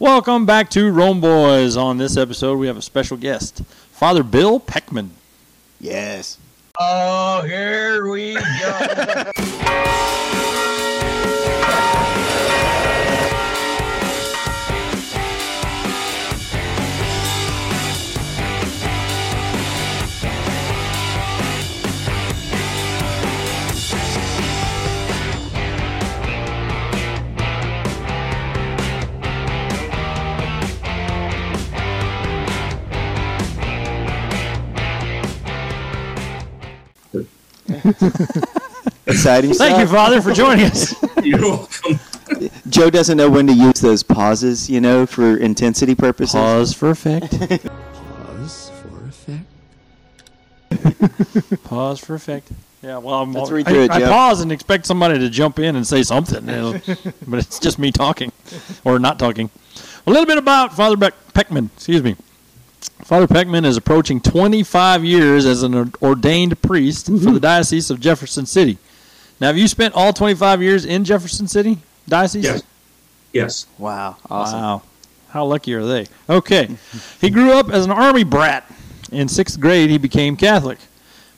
Welcome back to Rome Boys. On this episode, we have a special guest, Father Bill Peckman. Yes. Oh, here we go. Exciting Thank stuff. you, Father, for joining us. You're welcome. Joe doesn't know when to use those pauses, you know, for intensity purposes. Pause for effect. Pause for effect. Pause for effect. Yeah, well, I'm, Let's read I, it, I Jeff. pause and expect somebody to jump in and say something, but it's just me talking or not talking. A little bit about Father Beck- Peckman. Excuse me. Father Peckman is approaching 25 years as an ordained priest mm-hmm. for the Diocese of Jefferson City. Now, have you spent all 25 years in Jefferson City Diocese? Yes. Yes. Wow. Awesome. Wow. How lucky are they? Okay. he grew up as an army brat. In sixth grade, he became Catholic.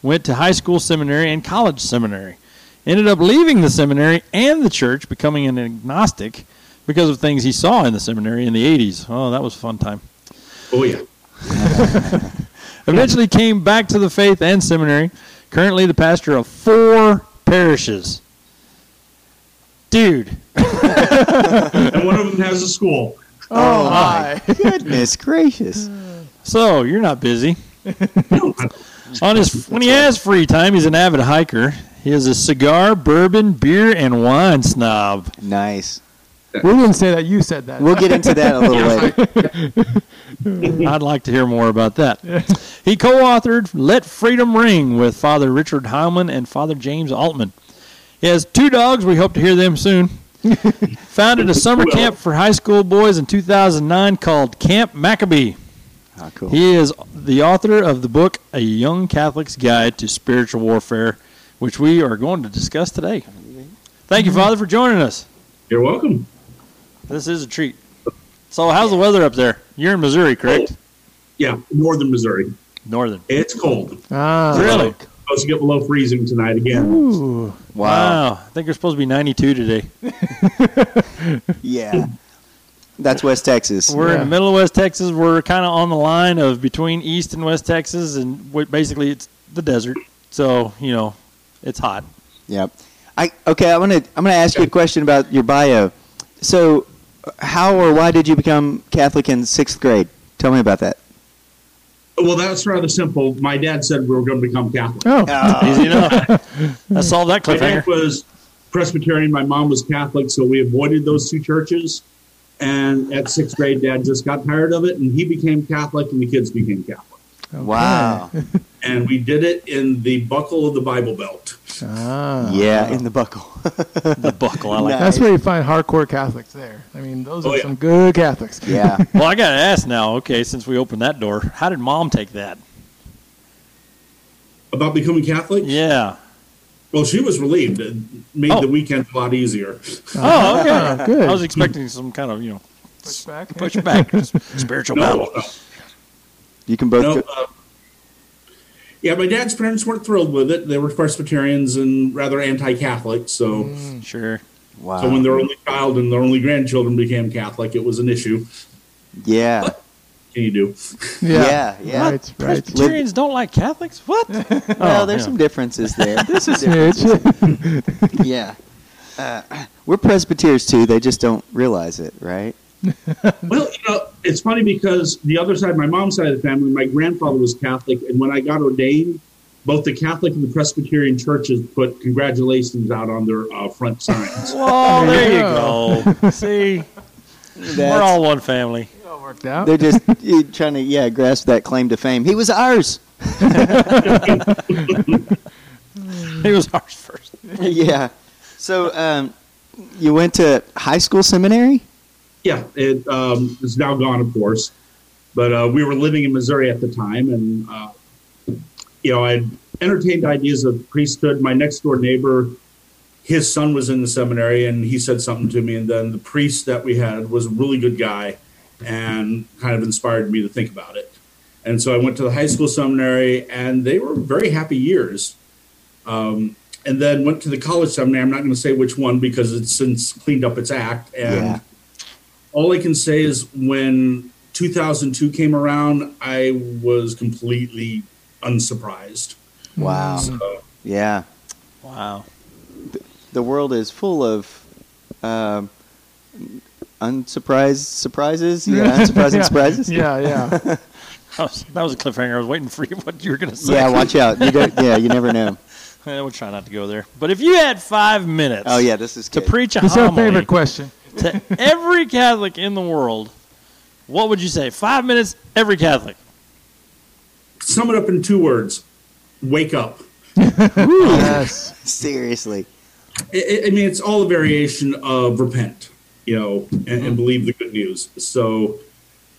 Went to high school seminary and college seminary. Ended up leaving the seminary and the church, becoming an agnostic because of things he saw in the seminary in the 80s. Oh, that was a fun time. Oh yeah. Eventually came back to the faith and seminary. Currently the pastor of four parishes. Dude. And one of them has a school. Oh, oh my goodness gracious. So, you're not busy. No, On his when he has free time, he's an avid hiker. He is a cigar, bourbon, beer, and wine snob. Nice. We didn't say that. You said that. We'll get into that a little later. I'd like to hear more about that. He co-authored "Let Freedom Ring" with Father Richard Heilman and Father James Altman. He has two dogs. We hope to hear them soon. Founded a summer camp for high school boys in 2009 called Camp Maccabee. Ah, cool. He is the author of the book A Young Catholic's Guide to Spiritual Warfare, which we are going to discuss today. Thank you, Father, for joining us. You're welcome. This is a treat. So, how's the weather up there? You're in Missouri, correct? Yeah, northern Missouri. Northern. It's cold. Ah. Really? Supposed to get below freezing tonight again. Ooh. Wow. I think we're supposed to be 92 today. Yeah. That's West Texas. We're in Yeah. the middle of West Texas. We're kind of on the line of between East and West Texas, and we- basically it's the desert. So, you know, it's hot. Yep. I okay. I'm gonna I'm gonna ask you a question about your bio. So, how or why did you become Catholic in sixth grade? Tell me about that. Well, that's rather simple. My dad said we were going to become Catholic. Oh. Ah. Easy enough. I solved that My cliffhanger. dad was Presbyterian. My mom was Catholic, so we avoided those two churches. And at sixth grade, Dad just got tired of it, and he became Catholic, and the kids became Catholic. Wow. And we did it in the buckle of the Bible Belt. Ah. yeah, in the buckle. The buckle. I like. Nice. That's where you find hardcore Catholics there. I mean, those Oh, are yeah. some good Catholics. yeah. Well, I got to ask now. Okay, since we opened that door, how did Mom take that? About becoming Catholic? Yeah. Well, she was relieved. It made Oh. the weekend a lot easier. Oh, okay. Ah, good. I was expecting some kind of, you know, Push back. push back, spiritual No, battle. no, You can both. no, go- uh, yeah, my dad's parents weren't thrilled with it. They were Presbyterians and rather anti-Catholic. So, Mm. Sure. wow. so when their only child and their only grandchildren became Catholic, it was an issue. yeah. What can you do? Yeah, yeah. Right, right. Presbyterians don't like Catholics? What? Well, Oh, there's yeah. some differences there. There's some Snitch. yeah. Uh, we're Presbyterians too. They just don't realize it, right? Well, you know, it's funny because the other side, my mom's side of the family, my grandfather was Catholic, and when I got ordained, both the Catholic and the Presbyterian churches put congratulations out on their uh, front signs. Whoa, There there you you go. See, we're all one family. all worked out. They're just trying to yeah grasp that claim to fame. He was ours. He was ours first. yeah. So um, you went to high school seminary? Yeah, it um, is now gone, of course. But uh, we were living in Missouri at the time, and uh, you know, I entertained ideas of priesthood. My next door neighbor, his son was in the seminary, and he said something to me. And then the priest that we had was a really good guy, and kind of inspired me to think about it. And so I went to the high school seminary, and they were very happy years. Um, and then went to the college seminary. I'm not going to say which one because it's since cleaned up its act. And. All I can say is when 2002 came around, I was completely unsurprised. Wow. So, Yeah. Wow. The world is full of um, unsurprised surprises. Yeah, unsurprising yeah. surprises. Yeah, yeah. That was, that was a cliffhanger. I was waiting for you, what you were going to say. Yeah, watch out. You don't, yeah, you never know. Eh, we'll try not to go there. But if you had five minutes Oh yeah, this is to preach a It's our favorite question. To every Catholic in the world, what would you say? Five minutes, every Catholic. sum it up in two words wake up. Yes. Seriously. I, I mean, it's all a variation of repent, you know, and, and believe the good news. So,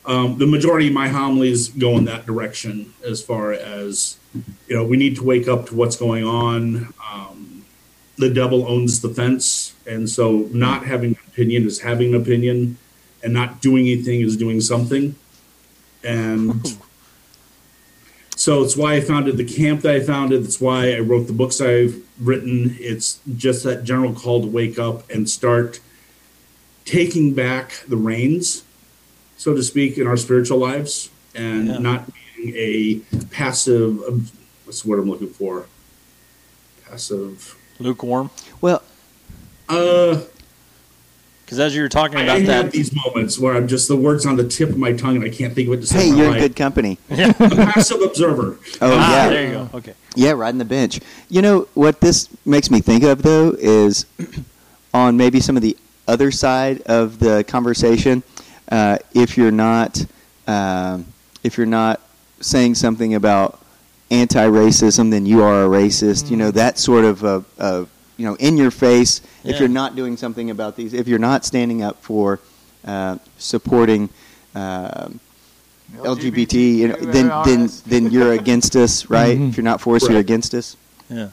um, the majority of my homilies go in that direction as far as, you know, we need to wake up to what's going on. Um, the devil owns the fence. And so, not having an opinion is having an opinion, and not doing anything is doing something. And so it's why I founded the camp that I founded. That's why I wrote the books I've written. It's just that general call to wake up and start taking back the reins, so to speak, in our spiritual lives and Yeah. not being a passive, um, what's the word I'm looking for? Passive. Lukewarm. Well, Uh, Because as you were talking I, about I have that, these moments where I'm just, the words on the tip of my tongue and I can't think of what to say. hey, you're in good company. A passive observer. Oh ah, yeah. there you go. Okay. Yeah, riding the bench. You know what this makes me think of though is on maybe some of the other side of the conversation. Uh, if you're not, um, if you're not saying something about anti-racism, then you are a racist. You know that sort of, uh, uh, you know, in your face. If Yeah. you're not doing something about these, if you're not standing up for uh, supporting. um LGBT, you know, then then then you're against us, right? Mhm. If you're not for us, you're against us. Yeah.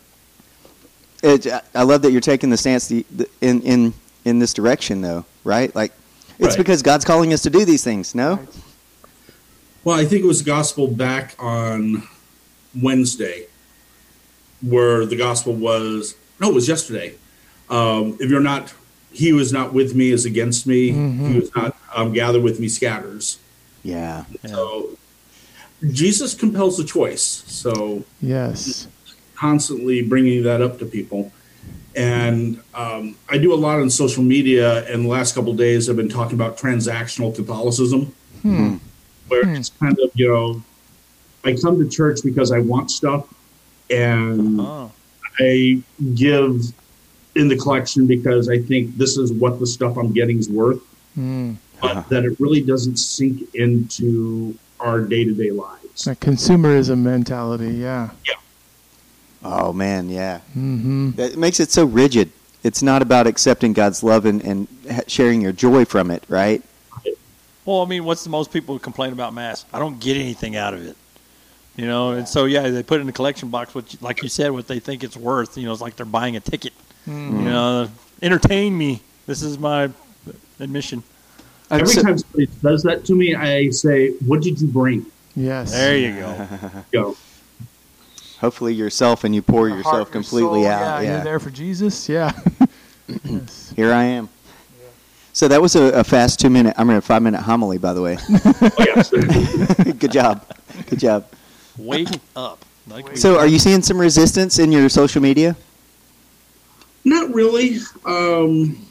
It, I love that you're taking the stance the, the, in in in this direction, though, right? Like it's Right. because God's calling us to do these things. No, Right. Well, I think it was gospel back on Wednesday, where the gospel was no, it was yesterday. Um, if you're not, he who is not with me is against me. Mhm. He who is not um, gathered with me scatters. yeah, Yeah. So Jesus compels the choice. So Yes. constantly bringing that up to people. And um, I do a lot on social media, and the last couple of days I've been talking about transactional Catholicism, Hmm. where Hmm. it's kind of, you know, I come to church because I want stuff, and Oh. I give in the collection because I think this is what the stuff I'm getting is worth, Hmm. but Uh-huh. that it really doesn't sink into our day to day lives. It's a consumerism mentality. Yeah. Yeah. oh man, yeah. Mm-hmm. It makes it so rigid. It's not about accepting God's love and, and sharing your joy from it, right? Well, I mean, what's the most people complain about mass? I don't get anything out of it. You know, and so yeah, they put it in the collection box, which, like you said, what they think it's worth. You know, it's like they're buying a ticket. Mm-hmm. You know, entertain me. This is my admission. I'm Every so- time somebody says that to me, I say, What did you bring? Yes. There you go. Go. hopefully yourself and you pour Your yourself heart, completely soul, out. Yeah, Yeah, You're there for Jesus. Yeah. yes. here I am. So that was a, a fast two minute, I mean a five minute homily, by the way. Oh, yes. Good job, good job. Wake up. Like we- So, are you seeing some resistance in your social media? Not really. Um,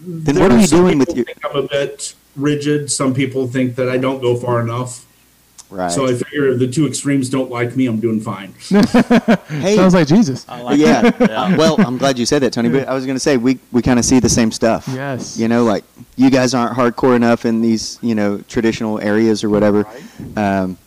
Then what are you doing with people your- I'm a bit rigid. Some people think that I don't go far enough. Right. So I figure if the two extremes don't like me, I'm doing fine. hey, Sounds like Jesus. I like yeah. Yeah. Well, I'm glad you said that, Tony. But I was going to say we we kind of see the same stuff. Yes. You know, like you guys aren't hardcore enough in these you know traditional areas or whatever, um,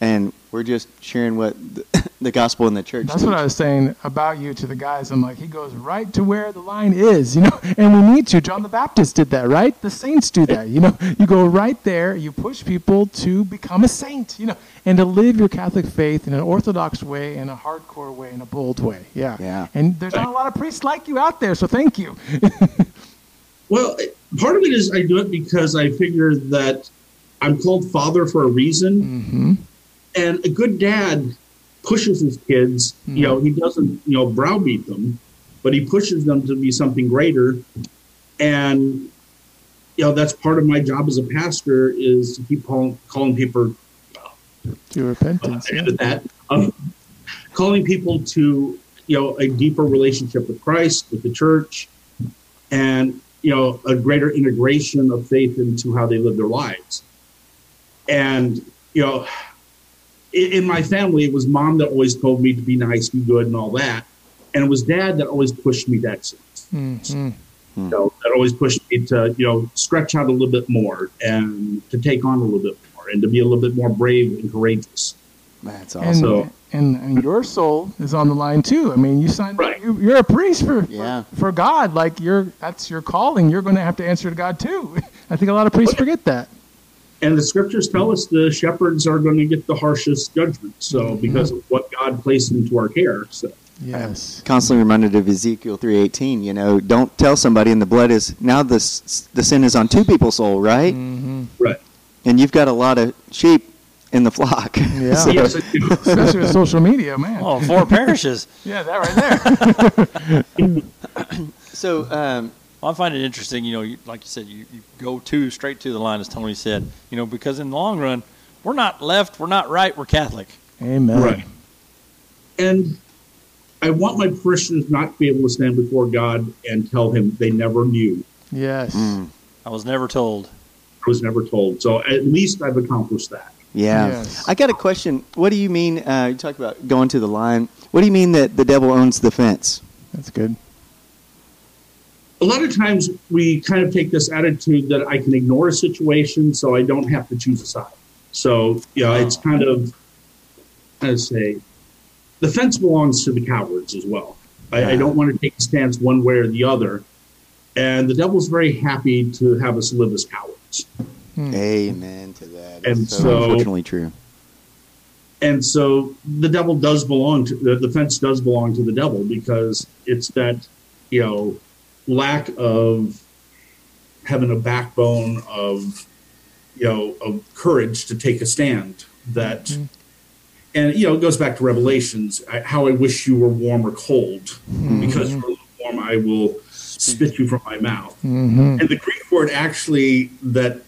and we're just sharing what the, the gospel in the church. That's what I was saying about you to the guys. I'm like, he goes right to where the line is, you know, and we need to. John the Baptist did that, right? The saints do that, you know. You go right there, you push people to become a saint, you know, and to live your Catholic faith in an orthodox way, in a hardcore way, in a bold way. Yeah. Yeah. And there's not a lot of priests like you out there, so thank you. Well, part of it is I do it because I figure that I'm called father for a reason, Mm-hmm. And a good dad pushes his kids. You know, he doesn't you know browbeat them, but he pushes them to be something greater. And you know, that's part of my job as a pastor is to keep calling, calling people To repentance. uh, Yeah. that um, calling people to you know a deeper relationship with Christ, with the church, and you know a greater integration of faith into how they live their lives. And you know, in, in my family, it was mom that always told me to be nice, be good, and all that, and it was dad that always pushed me to excellence. Mm-hmm. You know, that always pushed me to you know stretch out a little bit more and to take on a little bit more and to be a little bit more brave and courageous. That's awesome. So- and and your soul is on the line too. I mean, you signed. Right. You, you're a priest for, Yeah. for for God. Like you're that's your calling. You're going to have to answer to God too. I think a lot of priests forget that. And the scriptures tell us the shepherds are going to get the harshest judgment. So because of what God placed into our care. So Yes. Constantly reminded of Ezekiel three eighteen. You know, don't tell somebody, and the blood is now the the sin is on two people's soul, right? Mm-hmm. right. And you've got a lot of sheep in the flock. Yeah. So- Yes, Especially with social media, man. Oh, four parishes. Yeah, that right there. So, um, Well, I find it interesting, you know, you, like you said, you, you go to straight to the line, as Tony said, you know, because in the long run, we're not left, we're not right, we're Catholic. Amen. Right. And I want my parishioners not to be able to stand before God and tell him they never knew. Yes. mm, I was never told. I was never told. So at least I've accomplished that. yeah. Yes. I got a question. What do you mean? Uh, you talk about going to the line. What do you mean that the devil owns the fence? That's good. A lot of times we kind of take this attitude that I can ignore a situation so I don't have to choose a side. So, you know, it's kind of, I say, the fence belongs to the cowards as well. I, I don't want to take a stance one way or the other. And the devil's very happy to have us live as cowards. Hmm. Amen to that. And It's so, so- unfortunately true. and so the devil does belong to the, the fence does belong to the devil because it's that you know lack of having a backbone of you know of courage to take a stand that and you know it goes back to revelations I, how i wish you were warm or cold because you're warm i will spit you from my mouth Mm-hmm. and the greek word actually that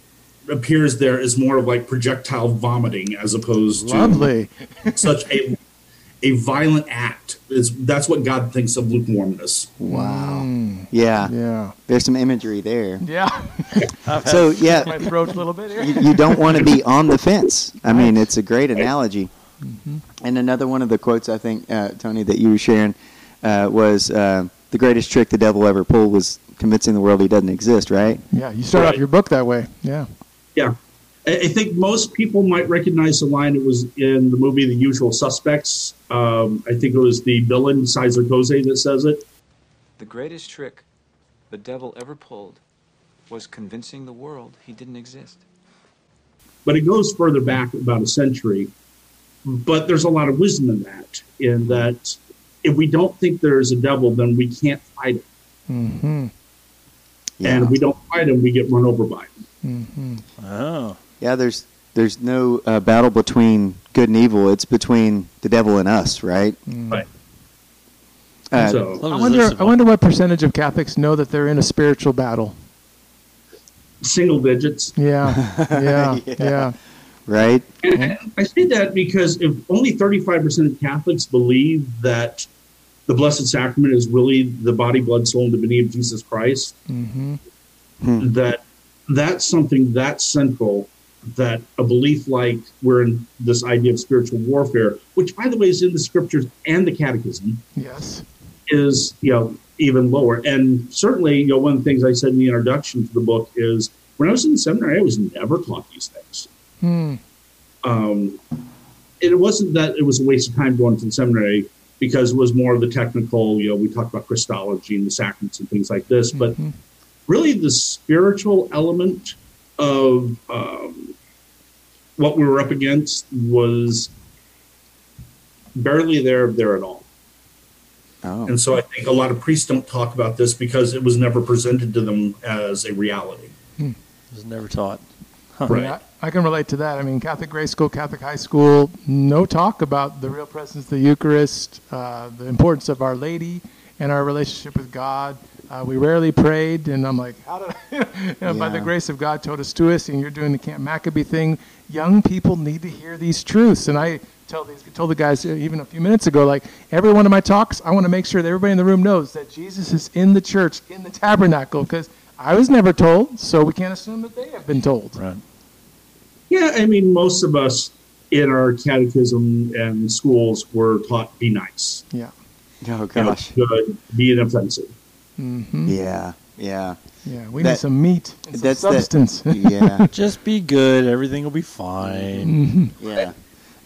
appears there is more of like projectile vomiting as opposed to Lovely. such a a violent act. Is that's what God thinks of lukewarmness. Wow. Mm, Yeah. yeah. There's some imagery there. Yeah. I've had- So yeah, My throat a little bit here. you, you don't want to be on the fence. I mean, it's a great analogy. Mm-hmm. And another one of the quotes I think, uh, Tony, that you were sharing uh, was uh, the greatest trick the devil ever pulled was convincing the world he doesn't exist. Right? Yeah, you start off Right. your book that way. Yeah. Yeah. I I think most people might recognize the line. It was in the movie The Usual Suspects. Um, I think it was the villain Keyser Söze that says it. The greatest trick the devil ever pulled was convincing the world he didn't exist. But it goes further back about a century. But there's a lot of wisdom in that. In that, if we don't think there is a devil, then we can't fight him. Mm-hmm. Yeah. And if we don't fight him, we get run over by him. Mm-hmm. Oh, yeah. There's there's no uh, battle between good and evil. It's between the devil and us. Right? Right. Uh, so I wonder. I wonder what percentage of Catholics know that they're in a spiritual battle. single digits. Yeah. Yeah. Yeah. yeah. right? And I say that because if only 35% of Catholics believe that the Blessed Sacrament is really the body, blood, soul, and divinity of Jesus Christ, Mm-hmm. that that's something that's central, that a belief like we're in this idea of spiritual warfare, which, by the way, is in the scriptures and the catechism, Yes. is, you know, even lower. And certainly, you know, one of the things I said in the introduction to the book is when I was in seminary, I was never taught these things. Hmm. um, it wasn't that it was a waste of time going to the seminary because it was more of the technical, you know, we talked about Christology and the sacraments and things like this, but Mhm. really the spiritual element of um, what we were up against was barely there there at all. Oh, And so I think a lot of priests don't talk about this because it was never presented to them as a reality. It was never taught. I, mean, I, I can relate to that. I mean, Catholic grade school, Catholic high school, no talk about the real presence of the Eucharist, uh, the importance of Our Lady, and our relationship with God. Uh, we rarely prayed, and I'm like, how did I, you know, by the grace of God, told us to us, and you're doing the Camp Maccabee thing. Young people need to hear these truths, and I tell these told the guys uh, even a few minutes ago, like every one of my talks, I want to make sure that everybody in the room knows that Jesus is in the church, in the tabernacle, because I was never told, so we can't assume that they have been told. Right. Yeah, I mean, most of us in our catechism and schools were taught be nice. Yeah. Oh You know, gosh. good, be inoffensive. Hmm Yeah. Yeah. Yeah, we That- need some meat some that's the- substance. Yeah. Just be good. Everything will be fine. Yeah.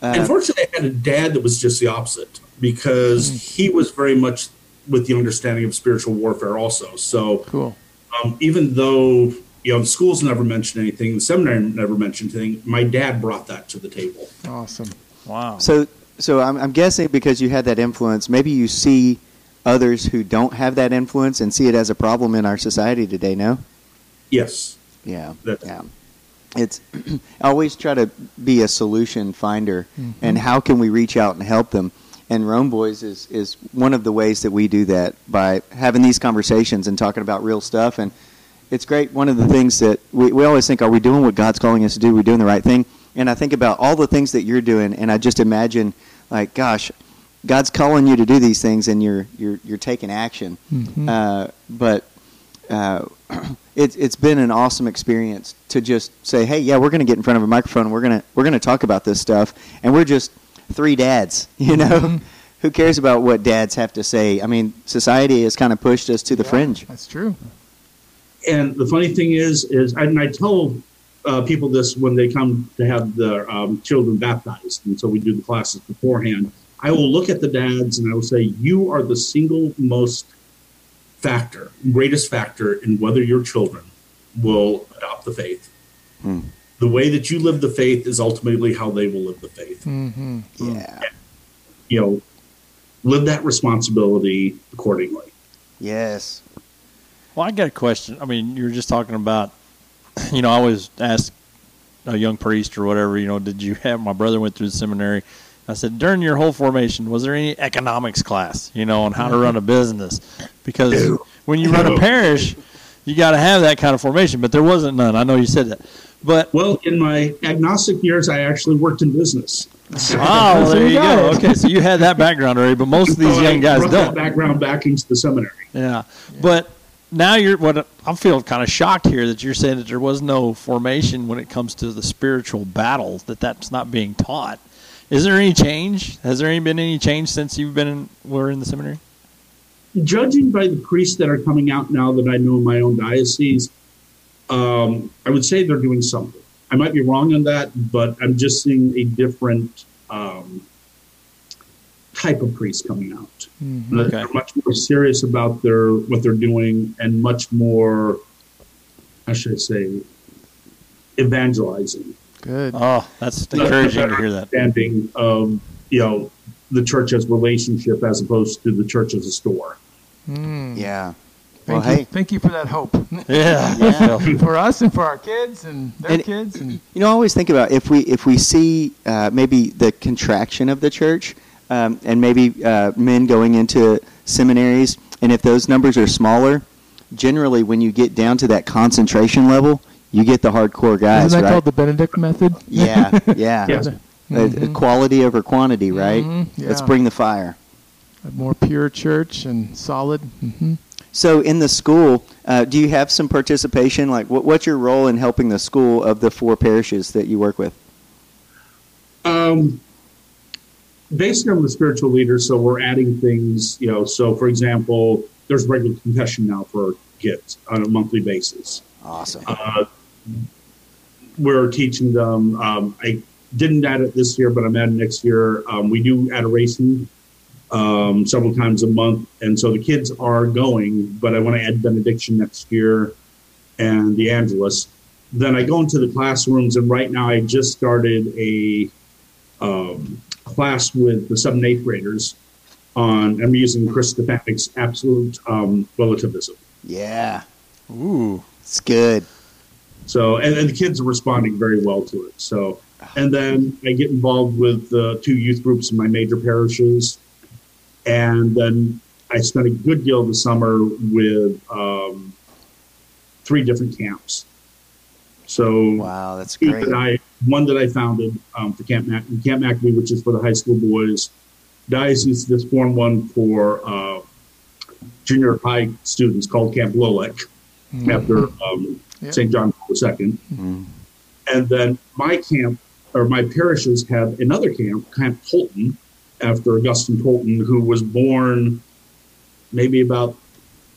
Uh, Unfortunately, I had a dad that was just the opposite because he was very much with the understanding of spiritual warfare, also. So, cool. um, even though you know the schools never mentioned anything, the seminary never mentioned anything, my dad brought that to the table. Awesome. Wow. So, so I'm, I'm guessing because you had that influence, maybe you see others who don't have that influence and see it as a problem in our society today. No. Yes, Yeah. That's- yeah. It's I always try to be a solution finder, mm-hmm. and how can we reach out and help them? And Rome Boys is is one of the ways that we do that by having these conversations and talking about real stuff. And it's great. One of the things that we, we always think, are we doing what God's calling us to do? Are we doing the right thing? And I think about all the things that you're doing, and I just imagine, like, gosh, God's calling you to do these things, and you're you're you're taking action. Mhm. Uh, but uh, it's it's been an awesome experience to just say, hey, yeah, we're going to get in front of a microphone. And we're gonna we're gonna talk about this stuff, and we're just three dads, you know. Who cares about what dads have to say? I mean, society has kind of pushed us to the Yeah, fringe. That's true. and the funny thing is, is and I tell uh, people this when they come to have their um, children baptized, and so we do the classes beforehand. I will look at the dads and I will say, "You are the single most factor, greatest factor in whether your children will adopt the faith. Hmm. The way that you live the faith is ultimately how they will live the faith. hmm Yeah. You know, live that responsibility accordingly." Yes. Well, I got a question. I mean, you were just talking about, you know, I always ask a young priest or whatever, you know, did you have, my brother went through the seminary. I said, during your whole formation, was there any economics class, you know, on how to run a business? Because when you run a parish, you got to have that kind of formation, but there wasn't none. I know you said that. But, Well, in my agnostic years, I actually worked in business. oh, well, there you you go. it. Okay, so you had that background already, but most of these So young guys brought don't. background back into the seminary. Yeah, but now you're what I'm feeling kind of shocked here that you're saying that there was no formation when it comes to the spiritual battles that that's not being taught. Is there any change? Has there been any change since you've been in, were in the seminary? Judging by the priests that are coming out now that I know in my own diocese, um, I would say they're doing something. I might be wrong on that, but I'm just seeing a different um, type of priest coming out. That Okay. They're much more serious about their what they're doing and much more, how should I say, evangelizing. Good. Oh, that's encouraging to hear that. Understanding of you know the church as relationship as opposed to the church as a store. Mm. Yeah. Well, Thank you. hey, Thank you for that hope Yeah, Yeah. for us and for our kids and their And- kids and You know, I always think about if we if we see uh, maybe the contraction of the church, um, and maybe uh, men going into seminaries, and if those numbers are smaller, generally when you get down to that concentration level, you get the hardcore guys, isn't that right? called the Benedict method? yeah, yeah. Yes. Uh, Mhm. quality over quantity, right? Mhm, Let's bring the fire. A more pure church and solid. hmm So, in the school, uh, do you have some participation? Like, what, what's your role in helping the school of the four parishes that you work with? Um, basically, I'm the spiritual leader, so we're adding things. You know, so for example, there's regular confession now for kids on a monthly basis. Awesome. Uh, we're teaching them. Um, I didn't add it this year, but I'm adding next year. Um, we do adoration um, several times a month, and so the kids are going. But I want to add benediction next year and the Angelus. Then I go into the classrooms, and right now I just started a um, class with the seventh and eighth graders on. I'm using Chris Stefanick's absolute um, relativism. Yeah, Ooh, it's good. So, and, and the kids are responding very well to it. So, and then I get involved with the two youth groups in my major parishes. And then I spent a good deal of the summer with um, three different camps. So, Wow, that's great. that I one that I founded um, for Camp Mac- Camp Maccabee, which is for the high school boys. Diocese just formed one for uh, junior high students called Camp Lolek after um, Yeah. St. John Paul II. And then my camp or my parishes have another camp, Camp Tolton, after Augustine Tolton, who was born maybe about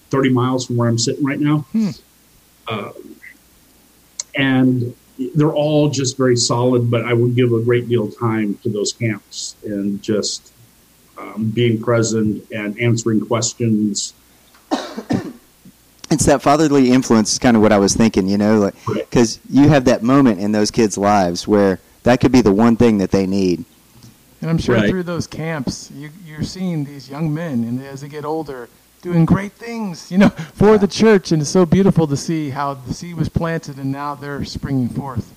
30 miles from where I'm sitting right now. Uh, and they're all just very solid, but I would give a great deal of time to those camps and just um, being present and answering questions. It's that fatherly influence is kind of what I was thinking, you know, like because you have that moment in those kids' lives where that could be the one thing that they need. And I'm sure Right. through those camps, you, you're seeing these young men, and as they get older, doing great things, you know, for the church. And it's so beautiful to see how the seed was planted, and now they're springing forth.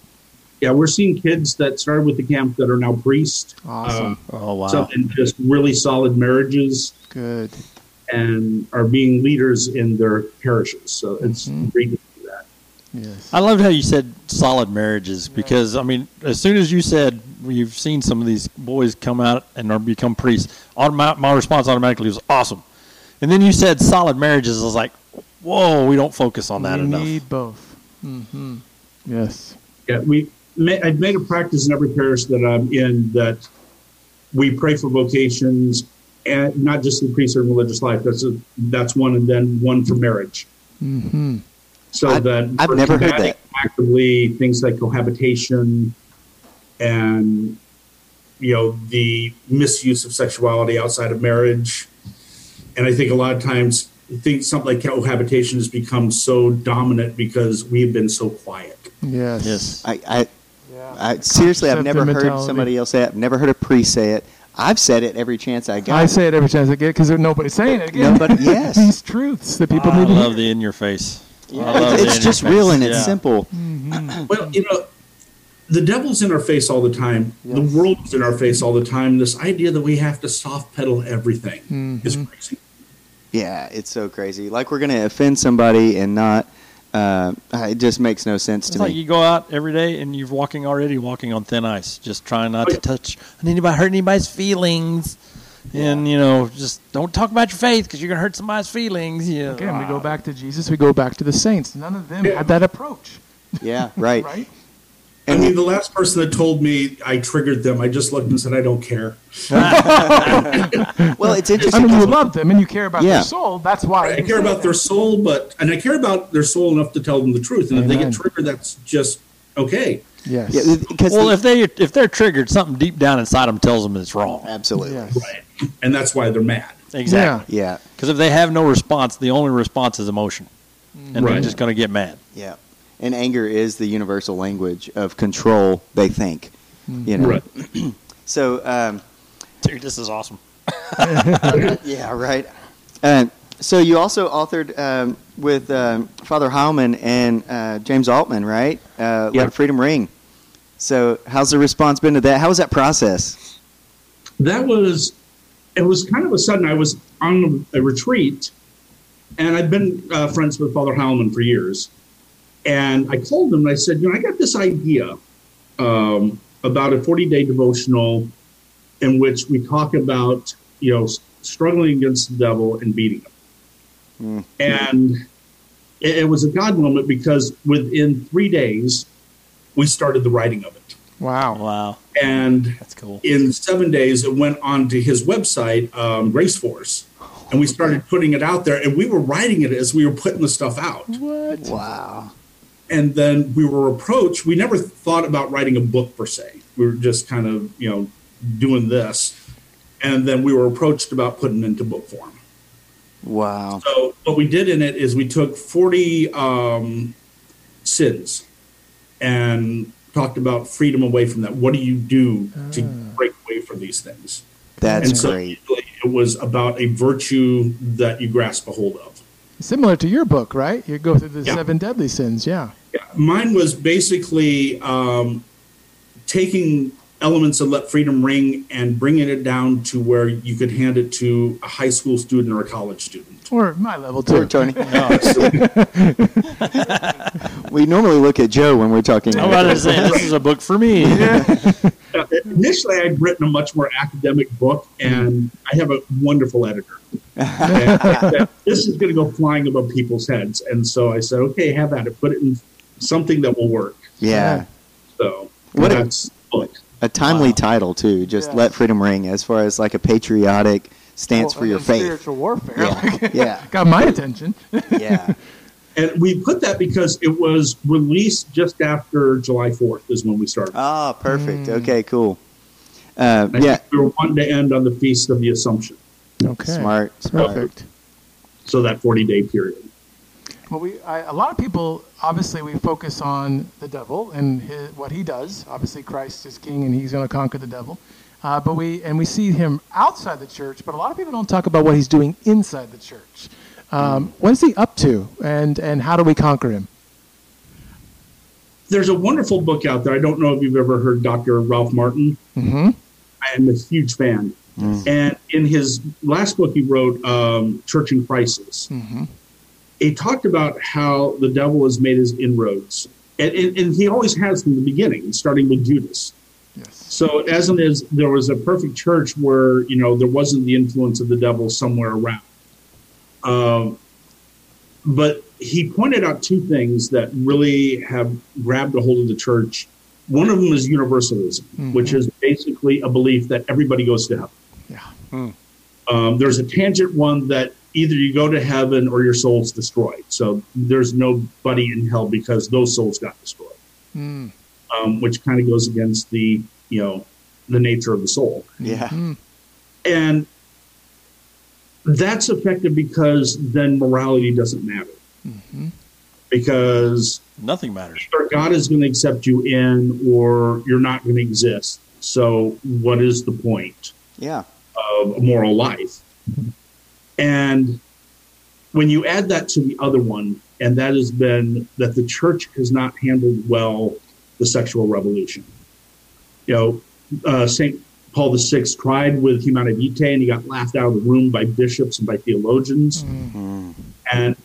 Yeah, we're seeing kids that started with the camp that are now priests. Awesome. Um, oh wow. Some in just really solid marriages Good. And are being leaders in their parishes. So it's Mhm. great to see that. Yes. I loved how you said solid marriages because I mean, as soon as you said you've seen some of these boys come out and are become priests, automa- my response automatically was awesome. And then you said solid marriages. I was like, whoa, we don't focus on that we enough. need both. hmm Yes. Yeah, we. I've made a practice in every parish that I'm in that we pray for vocations and not just the priesthood and religious life. That's a, that's one, and then one for marriage. hmm So I- that I've never heard combating that. actively things like cohabitation and you know the misuse of sexuality outside of marriage. And I think a lot of times I think something like cohabitation has become so dominant because we've been so quiet. Yes. Yes. I, I, Yeah. I seriously, I've never heard somebody else say it. I've never heard a priest say it. I've said it every chance I got. I say it every chance I get because nobody's saying it again. Nobody- yes. These truths that people I need to love the in your face. Yeah, it's, it's just your real and it's Yeah. simple. Mm-hmm. Well, you know, the devil's in our face all the time. The world's in our face all the time. This idea that we have to soft pedal everything is mm-hmm. crazy. Yeah, it's so crazy. Like we're gonna offend somebody and not. Uh, it just makes no sense It's to like me. Like you go out every day and you're walking already walking on thin ice, just trying not Oh, to yeah. touch anybody, hurt anybody's feelings, and you know, just don't talk about your faith because you're gonna hurt somebody's feelings. Yeah. Again, we go back to Jesus. We go back to the saints. None of them Yeah. had that approach, Yeah, right. right? I mean, the last person that told me I triggered them, I just looked and said, I don't care. Well, it's interesting. I mean, you love them and you care about Yeah. their soul. That's why I care about their soul, but, and I care about their soul enough to tell them the truth. And if they get triggered, that's just okay. Yes. yeah, Well, the- if they if they're triggered, something deep down inside them tells them it's wrong. absolutely, Yes. Right. And that's why they're mad. Exactly. yeah, Because if they have no response, the only response is emotion, and they're just gonna get mad. yeah. And anger is the universal language of control. They think, you know. Right. So, um, Dude, this is awesome. yeah, right. Uh, so you also authored um, with um, Father Heilman and uh, James Altman, right? Uh, Yeah. Let Freedom Ring. So how's the response been to that? How was that process? that was it was kind of a sudden i was on a retreat and i've been uh, friends with father Heilman for years and i called him and i said you know i got this idea um, about a 40 day devotional in which we talk about you know struggling against the devil and beating him and it, it was a god moment because within three days we started the writing of it Wow. Wow, and that's cool. in seven days, it went onto his website, um, Grace Force, and we started putting it out there. And we were writing it as we were putting the stuff out. What? Wow. And then we were approached. We never thought about writing a book per se. We were just kind of, you know, doing this. And then we were approached about putting it into book form. Wow. So what we did in it is we took 40 um, sins and talked about freedom away from that. What do you do to break away from these things? That's and so great. it was about a virtue that you grasp a hold of. Similar to your book, right? You go through the Yeah. seven deadly sins. Yeah. Mine was basically um, taking elements of Let Freedom Ring and bringing it down to where you could hand it to a high school student or a college student. Or my level too. Or Tony. We normally look at Joe when we're talking. I'm about to say this is a book for me. Uh, initially, I'd written a much more academic book, and I have a wonderful editor. And said, this is going to go flying above people's heads. And so I said, okay, have at it. Put it in something that will work. yeah. So What a- that's the book. A timely title too. Just Yes. let freedom ring, as far as like a patriotic stance Well, for your faith. Spiritual warfare. Yeah, yeah, Got my attention. yeah. And we put that because it was released just after July 4th is when we started. Ah, perfect. Mm. Okay, cool. Uh, yeah, we were wanting to end on the Feast of the Assumption. Okay. smart, smart. Perfect. So that 40 day period. Well, we I, a lot of people obviously we focus on the devil and his, what he does. Obviously, Christ is king and he's going to conquer the devil. Uh, but we and we see him outside the church. But a lot of people don't talk about what he's doing inside the church. Um, what is he up to, and and how do we conquer him? There's a wonderful book out there. I don't know if you've ever heard Dr. Ralph Martin. Mm-hmm. I am a huge fan. And in his last book, he wrote um, Church in Crisis. Mm-hmm. He talked about how the devil has made his inroads. And, and, and he always has from the beginning, starting with Judas. Yes. So as it is, there was a perfect church where you know there wasn't the influence of the devil somewhere around. Um, but he pointed out two things that really have grabbed a hold of the church. One of them is universalism, which is basically a belief that everybody goes to heaven. Yeah. Um, there's a tangent one that either you go to heaven or your soul's destroyed. So there's nobody in hell because those souls got destroyed Mm. Um, which kind of goes against the you know the nature of the soul Yeah, Mm. and that's effective because then morality doesn't matter Mhm. because Nothing matters. either god is going to accept you in or you're not going to exist so what is the point yeah, of a moral life and when you add that to the other one and that has been that the church has not handled well the sexual revolution you know uh, st paul vi tried with Humanae Vitae and he got laughed out of the room by bishops and by theologians Mm. and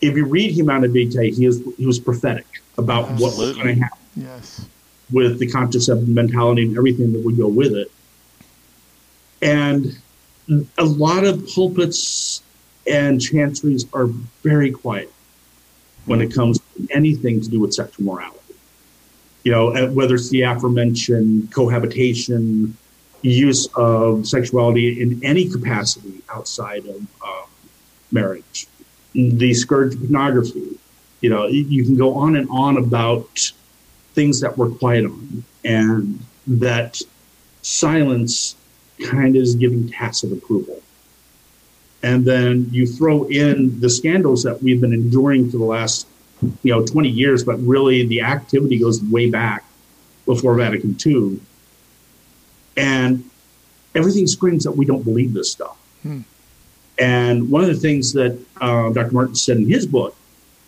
if you read Humanae Vitae he, is, he was prophetic about what was going to happen Yes. with the contraceptive mentality and everything that would go with it. And a lot of pulpits and chanceries are very quiet when it comes to anything to do with sexual morality. You know, whether it's the aforementioned cohabitation, use of sexuality in any capacity outside of um, marriage, the scourge of pornography. You know, you can go on and on about things that we're quiet on and that silence kind of is giving tacit approval. And then you throw in the scandals that we've been enduring for the last, you know, 20 years, but really the activity goes way back before Vatican II. And everything screams that we don't believe this stuff. Hmm. And one of the things that uh, Dr. Martin said in his book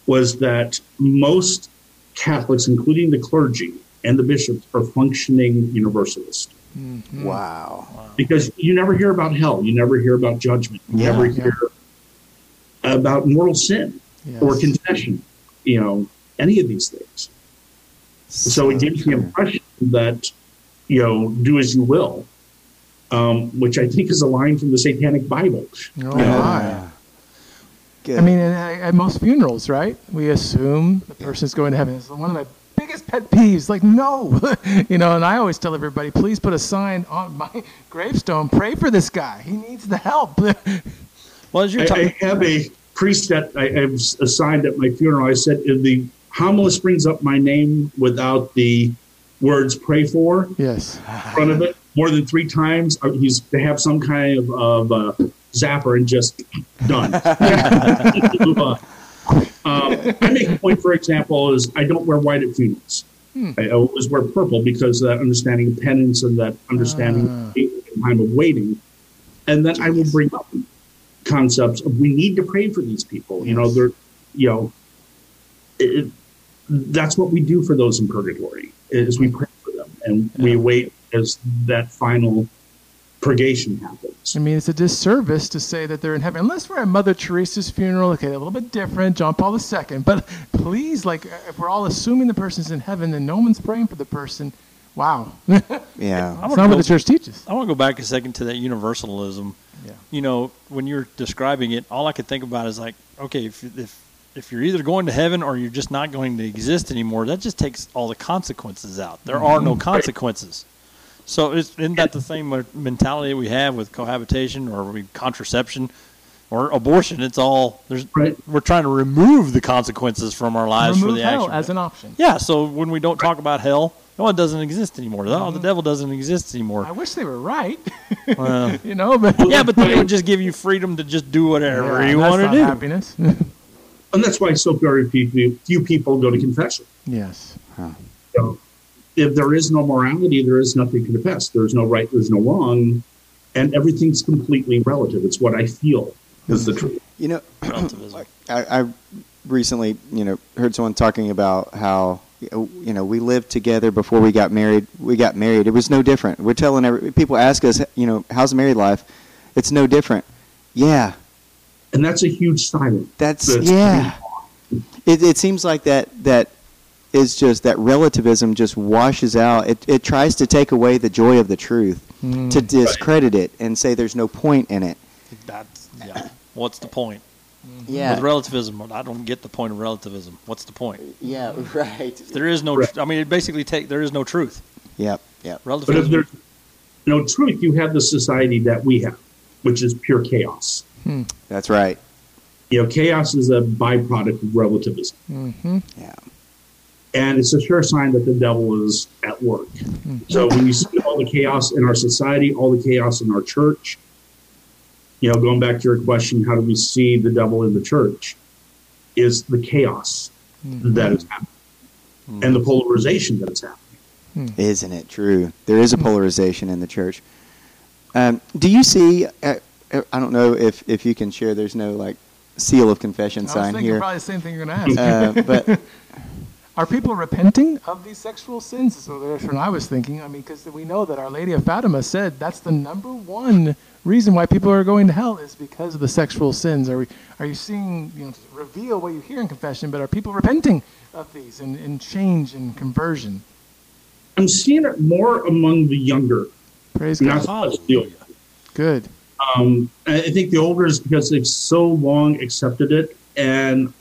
was that most Catholics, including the clergy and the bishops, are functioning universalists Mhm. wow. because you never hear about hell, you never hear about judgment, you Yeah, never yeah. hear about mortal sin or Yes. confession, you know, any of these things. So it gives the impression that, you know, do as you will, um, which I think is a line from the Satanic Bible. Oh, Yeah. I mean, at, at most funerals, right? We assume the person's going to heaven. It's one of my biggest pet peeves. Like, no, you know. And I always tell everybody, please put a sign on my gravestone. Pray for this guy. He needs the help. Well, as you're I, I have a priest that I have assigned at my funeral. I said, if the homilist brings up my name without the words pray for yes. in front of it more than three times, uh, he's to have some kind of, of uh, zapper and just done. Um, I make a point, for example, is I don't wear white at funerals. I always wear purple because of that understanding of penance and that understanding Ah. of the time of waiting. And then I will bring up concepts of we need to pray for these people. You know, they're, you know, it, that's what we do for those in purgatory is we pray for them and we wait as that final purgation happens. I mean, it's a disservice to say that they're in heaven, unless we're at Mother Teresa's funeral. Okay, a little bit different, John Paul II. But please, like, if we're all assuming the person's in heaven, then no one's praying for the person. Wow, Yeah. I wanna not go- what the church teaches. I want to go back a second to that universalism. Yeah. You know, when you're describing it, all I could think about is like, okay, if if if you're either going to heaven or you're just not going to exist anymore, that just takes all the consequences out. There are no mm-hmm. consequences. So is, isn't that the same mentality we have with cohabitation or we, contraception or abortion? It's all there's. Right. We're trying to remove the consequences from our lives Remove for the hell action. as an option. yeah. So when we don't talk about hell, no, it doesn't exist anymore. Oh, the devil doesn't exist anymore. I wish they were right. Well, you know, but yeah, but then it would just give you freedom to just do whatever Yeah, you want to do. Happiness. And that's why so very few, few people go to confession. yes. You know, if there is no morality, there is nothing to confess. There's no right, there's no wrong, and everything's completely relative. It's what I feel is the truth. You know, Relativism. I, I recently, you know, heard someone talking about how, you know, we lived together before we got married. We got married. It was no different. We're telling every, people ask us, you know, how's married life? It's no different. Yeah, And that's a huge silence. that's That's yeah. It, it seems like that that is just that relativism just washes out. It it tries to take away the joy of the truth, Mm. to discredit it and say there's no point in it. That's yeah. What's the point Mm-hmm. Yeah, with relativism? I don't get the point of relativism. What's the point? yeah, right. There is no. Right. I mean, it basically take there is no truth. Yep, yep. But if there's no truth, you have the society that we have, which is pure chaos. Hmm. That's right. You know, chaos is a byproduct of relativism. hmm Yeah. And it's a sure sign that the devil is at work. Hmm. So when you see all the chaos in our society, all the chaos in our church, you know, going back to your question, how do we see the devil in the church? Is the chaos that is happening and the polarization that is happening. Isn't it true? There is a polarization in the church. Um, do you see? Uh, uh, I don't know if, if you can share. There's no like seal of confession I sign here, probably the same thing you're going to ask. uh, but Are people repenting of these sexual sins? So that's what I was thinking. I mean, because we know that Our Lady of Fatima said that's the number one reason why people are going to hell is because of the sexual sins. Are we? Are you seeing? You know, reveal what you hear in confession, but are people repenting of these and, and change and conversion? I'm seeing it more among the younger, Praise God. so much the older. Good. Um, I think the older is because they've so long accepted it, and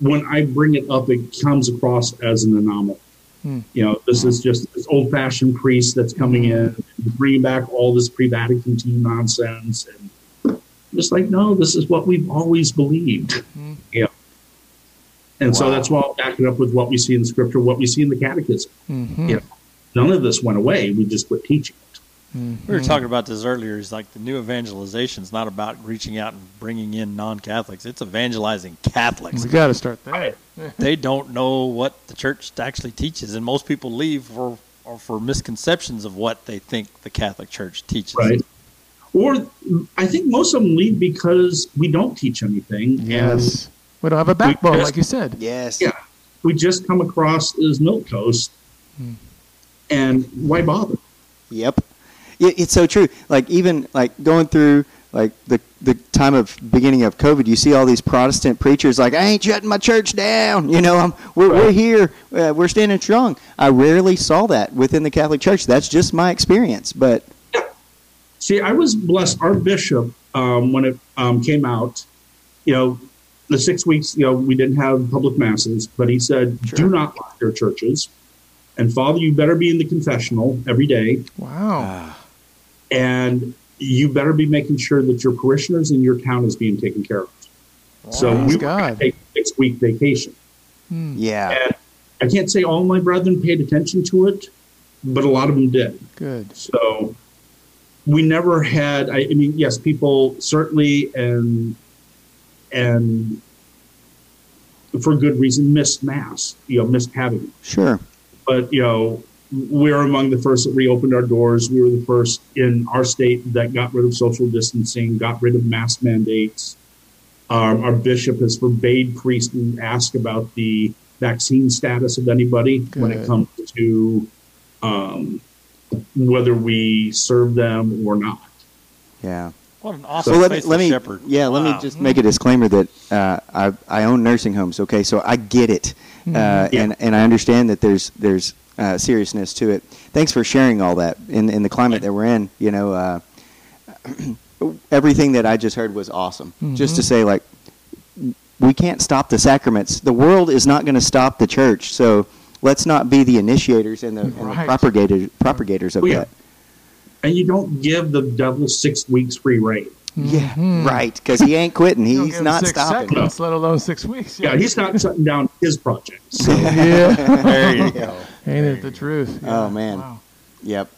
when I bring it up, it comes across as an anomaly. Hmm. You know, this is just this old-fashioned priest that's coming in, bringing back all this pre-Vatican II nonsense, and I'm just like, no, this is what we've always believed. Hmm. Yeah, and so that's why I'll back it up with what we see in the Scripture, what we see in the Catechism. hmm Yeah. None of this went away; we just quit teaching it. we were talking about this earlier. Is like the new evangelization is not about reaching out and bringing in non-Catholics. It's evangelizing Catholics. We got to start there. they don't know what the church actually teaches, and most people leave for or for misconceptions of what they think the Catholic Church teaches. right? Or I think most of them leave because we don't teach anything. Yes. We don't have a backbone, just- like you said. yes, And we just come across as milk toast. Hmm. And why bother? Yep. It, it's so true. Like even like going through like the the time of beginning of COVID, you see all these Protestant preachers like I ain't shutting my church down. You know, I'm we're, we're here, uh, we're standing strong. I rarely saw that within the Catholic Church. That's just my experience. But See, I was blessed. Our bishop, um, when it um, came out, you know, the six weeks, you know, we didn't have public masses, but he said, Sure. do not lock your churches. And Father, you better be in the confessional every day. Wow. And you better be making sure that your parishioners in your town is being taken care of. So we God. take a six week vacation. Hmm. yeah, And I can't say all my brethren paid attention to it, but a lot of them did. Good. So we never had. I, I mean, yes, people certainly and and for good reason missed mass. You know, missed having it. sure. But you know, we were among the first that reopened our doors. We were the first in our state that got rid of social distancing, got rid of mask mandates. Um, our bishop has forbade priests to ask about the vaccine status of anybody when it comes to um, whether we serve them or not. Yeah. What an So awesome let me, let me shepherd. yeah, let Wow. me just make a disclaimer that uh, I I own nursing homes. Okay, so I get it, uh, Yeah. and and I understand that there's there's uh, seriousness to it. Thanks for sharing all that in in the climate that we're in. You know, uh, everything that I just heard was awesome. Just to say, like, we can't stop the sacraments. The world is not going to stop the church. So let's not be the initiators and the, and the Right. propagators propagators of Oh, yeah. that. And you don't give the devil six weeks free reign. Yeah, right. Because he ain't quitting. He's not six stopping. seconds, let alone six weeks. Yeah, he's not shutting down his projects. So, yeah. There you go. Ain't it the truth? Oh, man. Wow. Yep.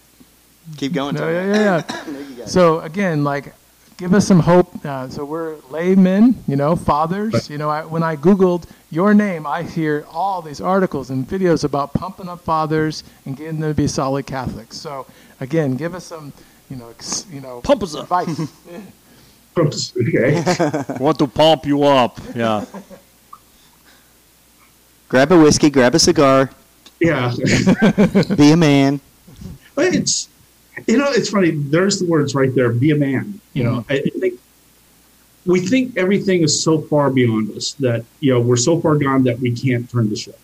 Keep going. No, yeah, yeah, yeah. So again, like, give us some hope. Uh, so we're laymen, you know, fathers. You know, I, when I googled your name, I hear all these articles and videos about pumping up fathers and getting them to be solid Catholics. So again, give us some, you know, ex, you know, Pump us up. advice. okay. Want to pump you up. Yeah. Grab a whiskey, grab a cigar, Yeah. be a man. But it's, you know, it's funny. There's the words right there. Be a man. You know, I, I think we think everything is so far beyond us that you know we're so far gone that we can't turn the ship,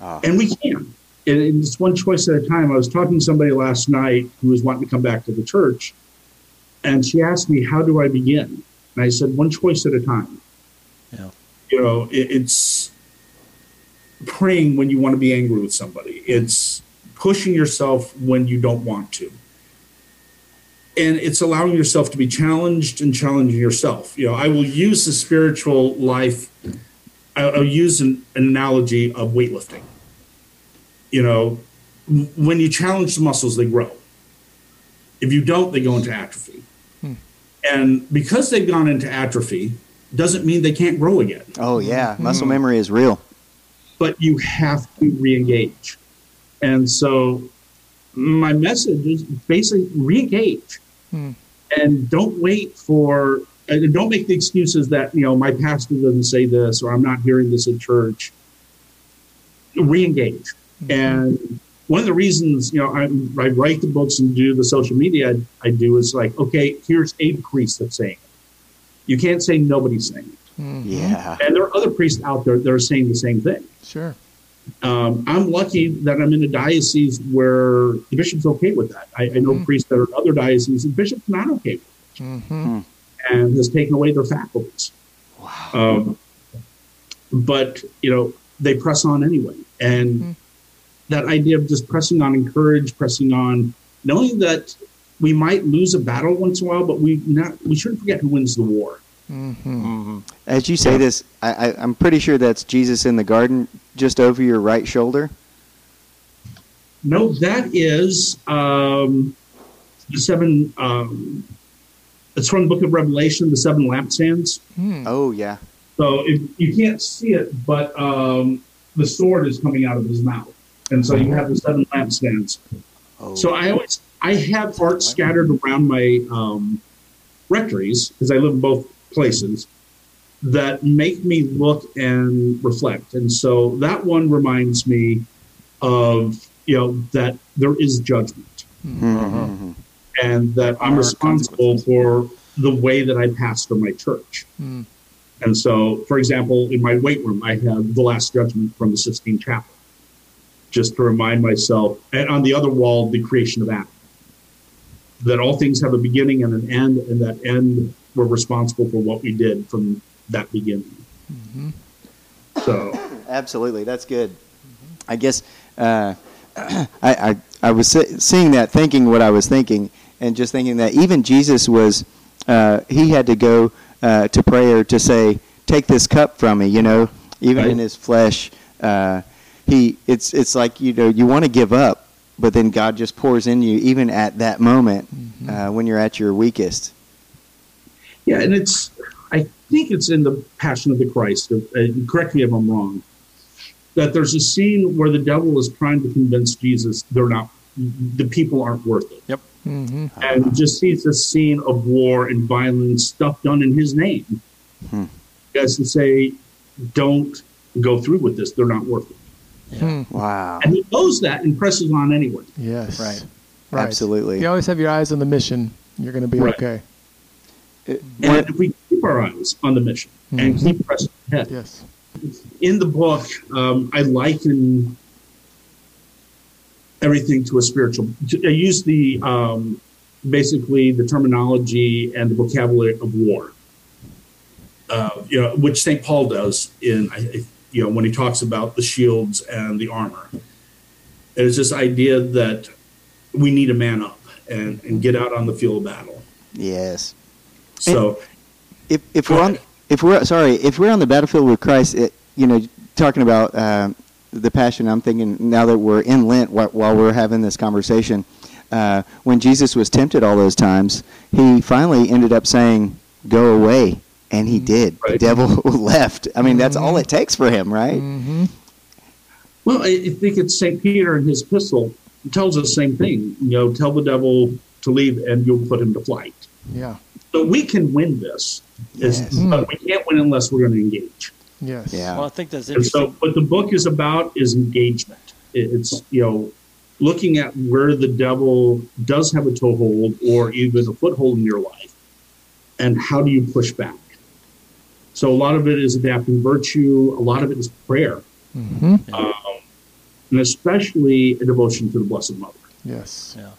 Ah. and we can. And it's one choice at a time. I was talking to somebody last night who was wanting to come back to the church, and she asked me, "How do I begin?" And I said, "One choice at a time." Yeah. You know, it, it's praying when you want to be angry with somebody. It's pushing yourself when you don't want to. And it's allowing yourself to be challenged and challenging yourself. You know, I will use the spiritual life, I'll, I'll use an, an analogy of weightlifting. You know, when you challenge the muscles, they grow. If you don't, they go into atrophy. Hmm. And because they've gone into atrophy, doesn't mean they can't grow again Oh yeah, hmm. muscle memory is real. But you have to re-engage. And so my message is basically re-engage Hmm. and don't wait for and don't make the excuses that you know my pastor doesn't say this or I'm not hearing this at church. Re-engage. And one of the reasons you know I, I write the books and do the social media I, I do is like okay here's a priest that's saying it. You can't say nobody's saying it. Mhm. Yeah. And there are other priests out there that are saying the same thing Sure. um, I'm lucky that I'm in a diocese where the bishop's okay with that. I, I know Mhm. priests that are in other dioceses, and bishop's not okay with hmm and has taken away their faculties. Wow. Um, but you know they press on anyway, and Mhm. that idea of just pressing on, encourage, pressing on, knowing that we might lose a battle once in a while, but we not we shouldn't forget who wins the war. Hmm Mm-hmm. As you say this, I, I, I'm pretty sure that's Jesus in the garden, just over your right shoulder. No, that is um, the seven. Um, it's from the book of Revelation, the seven lampstands. Hmm. Oh yeah. So if, you can't see it, but um, the sword is coming out of his mouth, and so you have the seven lampstands. Oh. So I always I have art scattered around my um, rectories because I live in both places that make me look and reflect. And so that one reminds me of you know that there is judgment Mhm. and that I'm Are responsible for the way that I pastor my church. Hmm. And so, for example, in my weight room, I have the Last Judgment from the Sistine Chapel, just to remind myself. And on the other wall, the creation of Adam. That all things have a beginning and an end, and that end we're responsible for what we did from that beginning. Mhm. So, Absolutely, that's good. I guess uh, I, I I was seeing that, thinking what I was thinking, and just thinking that even Jesus was uh, he had to go uh, to prayer to say, "Take this cup from me," you know, even Right. in his flesh. Uh, he it's it's like you know you want to give up, but then God just pours in you even at that moment uh, when you're at your weakest. yeah, and it's, I think it's in the Passion of the Christ. Uh, correct me if I'm wrong. that there's a scene where the devil is trying to convince Jesus they're not, the people aren't worth it. Yep. hmm And just sees this scene of war and violence, stuff done in his name. Hmm. As to say, don't go through with this. They're not worth it. Hmm. Wow. And he knows that and presses on anyway. Yes. Right. Right. Absolutely. You always have your eyes on the mission. You're going to be Right. okay. It- And if we keep our eyes on the mission and Mhm. keep pressing ahead, Yes. in the book, um, I liken everything to a spiritual. I use the um, basically the terminology and the vocabulary of war. Uh, you know, which St. Paul does in I- I- you know when he talks about the shields and the armor. It's this idea that we need to man up and, and get out on the field of battle. yes. So if if we're on if we're sorry if we're on the battlefield with Christ, it, you know, talking about um the passion, I'm thinking now that we're in Lent while, while we're having this conversation, uh, when Jesus was tempted all those times, he finally ended up saying, "Go away," and he did. The devil left. I mean, that's all it takes for him, right? hmm Well, I I think it's St. Peter in his epistle tells us the same thing. You know, tell the devil to leave and you'll put him to flight. Yeah. So we can win this, Yes. but we can't win unless we're going to engage. Yes. Yeah. Well, I think that's And so, interesting. what the book is about is engagement. It's, you know, looking at where the devil does have a toehold or even a foothold in your life, and how do you push back? So, a lot of it is adapting virtue, a lot of it is prayer, hmm um, and especially a devotion to the Blessed Mother. Yes. Yeah.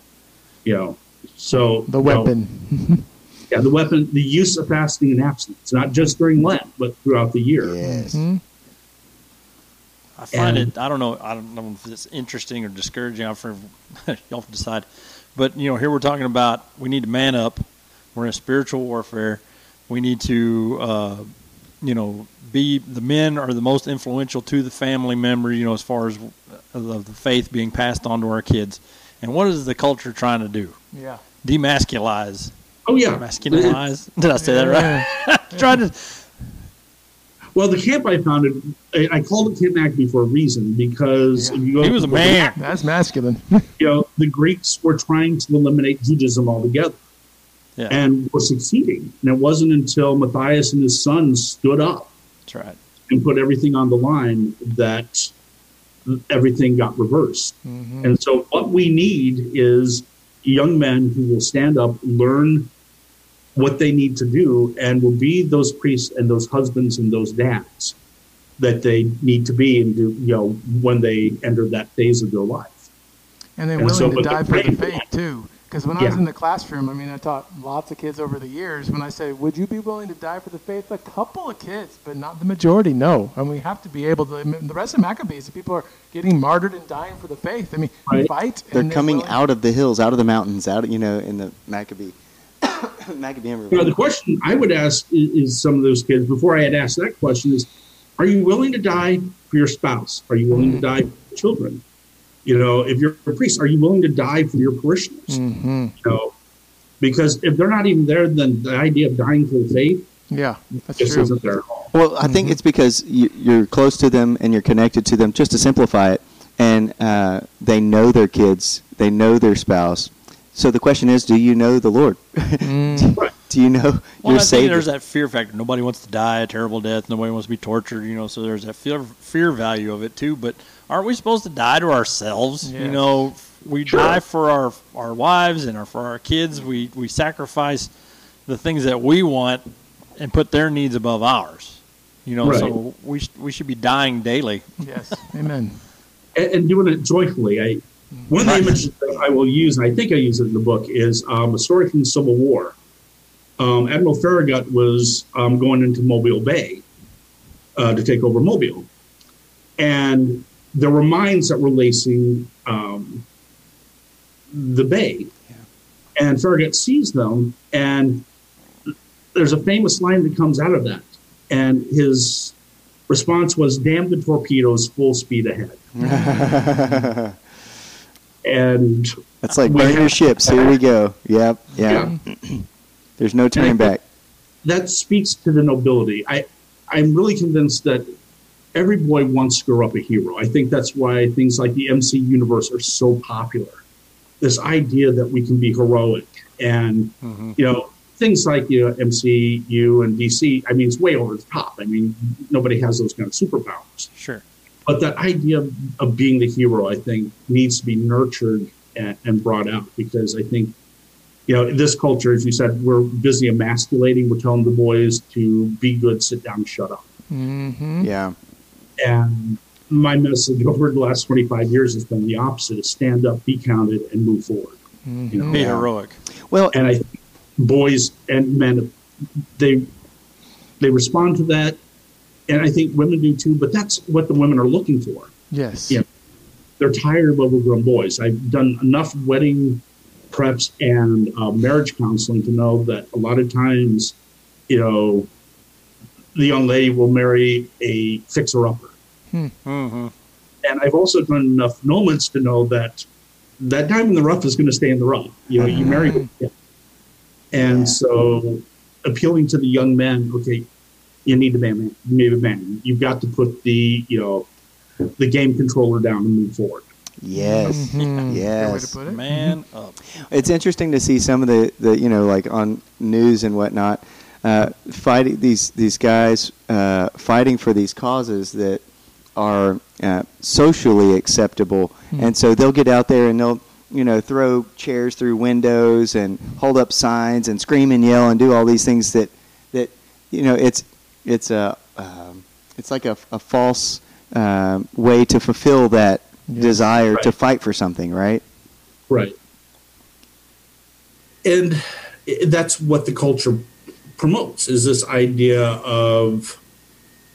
You know, so The you know, weapon. yeah, the weapon, the use of fasting and abstinence, not just during Lent, but throughout the year. Yes. Mhm. I find And- it. I don't know. I don't know if it's interesting or discouraging. I'm for y'all to decide. But you know, here we're talking about we need to man up. We're in spiritual warfare. We need to, uh, you know, be the men are the most influential to the family member. You know, as far as uh, of the faith being passed on to our kids. And what is the culture trying to do? Yeah. Demasculize. Oh yeah, Masculinize. Did I say that right? Trying to. Well, the camp I founded, I, I called it Camp Maccabee for a reason because Yeah. if you go He was a man. That's masculine. You know, the Greeks were trying to eliminate Judaism altogether, Yeah, and were succeeding. And it wasn't until Matthias and his sons stood up that's right. and put everything on the line that everything got reversed. hmm And so, what we need is young men who will stand up, learn what they need to do, and will be those priests and those husbands and those dads that they need to be and do, you know, when they enter that phase of their life. And they're And so, willing to die for the faith too. Because when I was in the classroom, I mean, I taught lots of kids over the years. When I say, "Would you be willing to die for the faith?" A couple of kids, but not the majority. No, and we have to be able to. I mean, the rest of Maccabees, the people are getting martyred and dying for the faith. I mean, Right. fight. They're and coming willing- out of the hills, out of the mountains, out you know in the Maccabee. Maccabee You know, the question I would ask is, is some of those kids before I had asked that question is, are you willing to die for your spouse? Are you willing to mm-hmm. die for your children? You know, if you're a priest, are you willing to die for your parishioners? Mhm. You know, because if they're not even there, then the idea of dying for the faith Yeah, that's true. isn't there at all. Well, I think it's because you, you're close to them and you're connected to them. Just to simplify it, and uh, they know their kids, they know their spouse. So the question is, do you know the Lord? Mm. Right. do you know Well, your I think Savior? there's that fear factor. Nobody wants to die a terrible death. Nobody wants to be tortured. You know, so there's that fear fear value of it too. But aren't we supposed to die to ourselves? You know, we Sure. die for our our wives and our, for our kids. We we sacrifice the things that we want and put their needs above ours. You know, Right. so we sh- we should be dying daily. Yes, amen. and, and doing it joyfully. I one of the images that I will use, and I think I use it in the book, is um, a story from the Civil War. Um, Admiral Farragut was um, going into Mobile Bay uh, to take over Mobile, and there were mines that were lacing um, the bay, and Farragut sees them, and there's a famous line that comes out of that, and his response was, "Damn the torpedoes, full speed ahead." And That's like burn your ships. Here we go. Yep. Yeah. yeah, There's no turning back. that speaks to the nobility. I, I'm really convinced that every boy wants to grow up a hero. I think that's why things like the MC universe are so popular. This idea that we can be heroic and you know things like you know MCU and DC. I mean, it's way over the top. I mean, nobody has those kind of superpowers. Sure. But that idea of, of being the hero, I think, needs to be nurtured and, and brought out because I think, you know, this culture, as you said, we're busy emasculating. We're telling the boys to be good, sit down, shut up. Mm-hmm. Yeah. And my message over the last 25 years has been the opposite: is stand up, be counted, and move forward. You know, Be heroic. Well, and I think boys and men they they respond to that, and I think women do too. But that's what the women are looking for. Yes. Yeah. They're tired of overgrown boys. I've done enough wedding preps and uh, marriage counseling to know that a lot of times, you know, the young lady will marry a fixer upper. Mm-hmm. And I've also done enough moments to know that that diamond in the rough is going to stay in the rough. You know, you marry, yeah. and Yeah. so appealing to the young men. Okay, you need to be a man. You need a man. You've got to put the you know the game controller down and move forward. yes. Mhm. Good way to Yes. put it. Man up. It's interesting to see some of the, the you know like on news and whatnot, uh, fighting these these guys uh, fighting for these causes that are uh, socially acceptable, and so they'll get out there and they'll you know throw chairs through windows and hold up signs and scream and yell and do all these things that that you know it's it's a um, it's like a, a false um, way to fulfill that Yeah. desire to fight for something, right? Right. And that's what the culture promotes is this idea of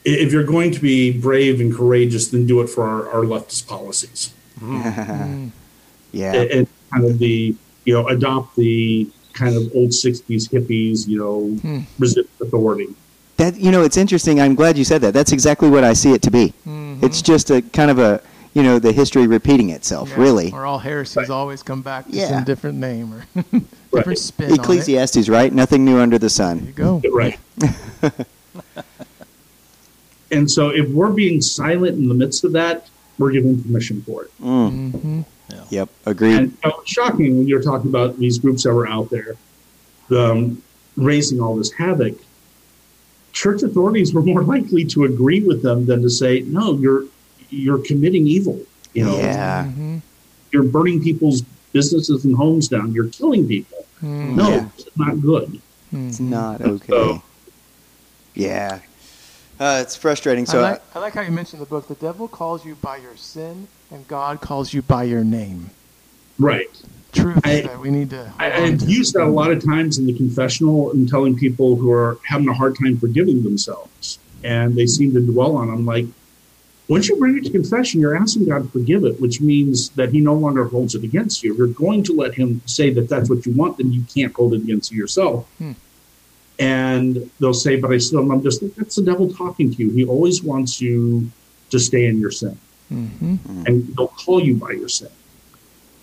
if you're going to be brave and courageous, then do it for our, our leftist policies. Mm. yeah. And, and kind of the, you know, adopt the kind of old 60s hippies, you know, Hmm. resist authority. That you know, it's interesting. I'm glad you said that. That's exactly what I see it to be. Mhm. It's just a kind of a you know the history repeating itself. Yeah. Really, Or all heresies Right. always come back to Yeah. in a different name or different Right. spin on it. Ecclesiastes, right? Nothing new under the There you sun. go. Right. and so if we're being silent in the midst of that, we're giving permission for it. Mm. hmm Yep, agreed. And you know, shocking when you're talking about these groups that were out there um, raising all this havoc. Church authorities were more likely to agree with them than to say, "No, you're you're committing evil. You know, Yeah. hmm you're burning people's businesses and homes down. You're killing people. Hmm No, Yeah. it's not good." It's not okay. So- Yeah, uh, it's frustrating. So I, like, I like how you mentioned the book. The devil calls you by your sin, and God calls you by your name. Right. Truth I- that we need to. I, hold on I've used that a lot of times in the confessional and telling people who are having a hard time forgiving themselves and they seem to dwell on. it. I'm like, once you bring it to confession, you're asking God to forgive it, which means that He no longer holds it against you. If you're going to let Him say that that's what you want, then you can't hold it against yourself. Hmm. And they'll say, but I still, I'm just, that's the devil talking to you. He always wants you to stay in your sin Mhm. and they'll call you by your sin